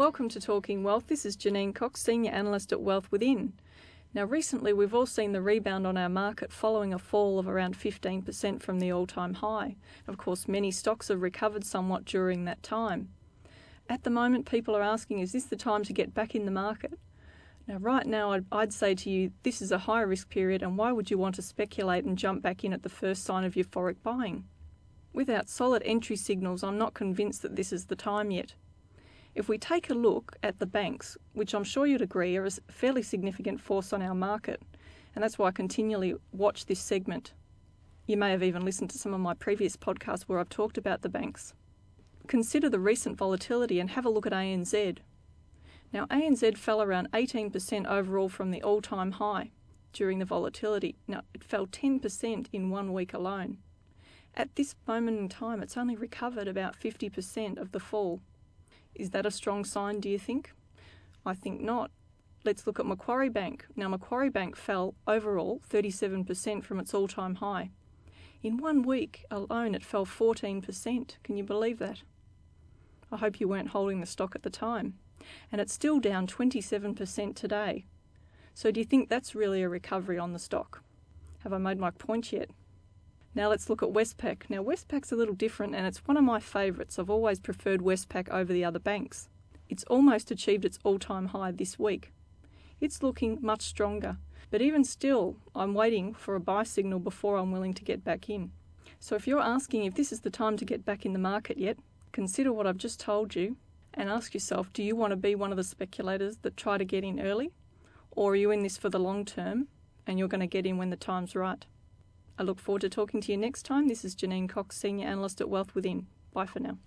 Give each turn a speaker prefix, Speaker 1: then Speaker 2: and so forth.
Speaker 1: Welcome to Talking Wealth. This is Janine Cox, Senior Analyst at Wealth Within. Now, recently we've all seen the rebound on our market following a fall of around 15% from the all time high. Of course, many stocks have recovered somewhat during that time. At the moment, people are asking, is this the time to get back in the market? Now, right now, I'd, I'd say to you, this is a high risk period, and why would you want to speculate and jump back in at the first sign of euphoric buying? Without solid entry signals, I'm not convinced that this is the time yet. If we take a look at the banks, which I'm sure you'd agree are a fairly significant force on our market, and that's why I continually watch this segment. You may have even listened to some of my previous podcasts where I've talked about the banks. Consider the recent volatility and have a look at ANZ. Now, ANZ fell around 18% overall from the all time high during the volatility. Now, it fell 10% in one week alone. At this moment in time, it's only recovered about 50% of the fall. Is that a strong sign, do you think? I think not. Let's look at Macquarie Bank. Now, Macquarie Bank fell overall 37% from its all time high. In one week alone, it fell 14%. Can you believe that? I hope you weren't holding the stock at the time and it's still down 27% today. So, do you think that's really a recovery on the stock? Have I made my point yet? Now let's look at Westpac. Now Westpac's a little different and it's one of my favourites. I've always preferred Westpac over the other banks. It's almost achieved its all-time high this week. It's looking much stronger, but even still, I'm waiting for a buy signal before I'm willing to get back in. So if you're asking if this is the time to get back in the market yet, consider what I've just told you and ask yourself do you want to be one of the speculators that try to get in early? Or are you in this for the long term and you're going to get in when the time's right? I look forward to talking to you next time. This is Janine Cox, Senior Analyst at Wealth Within. Bye for now.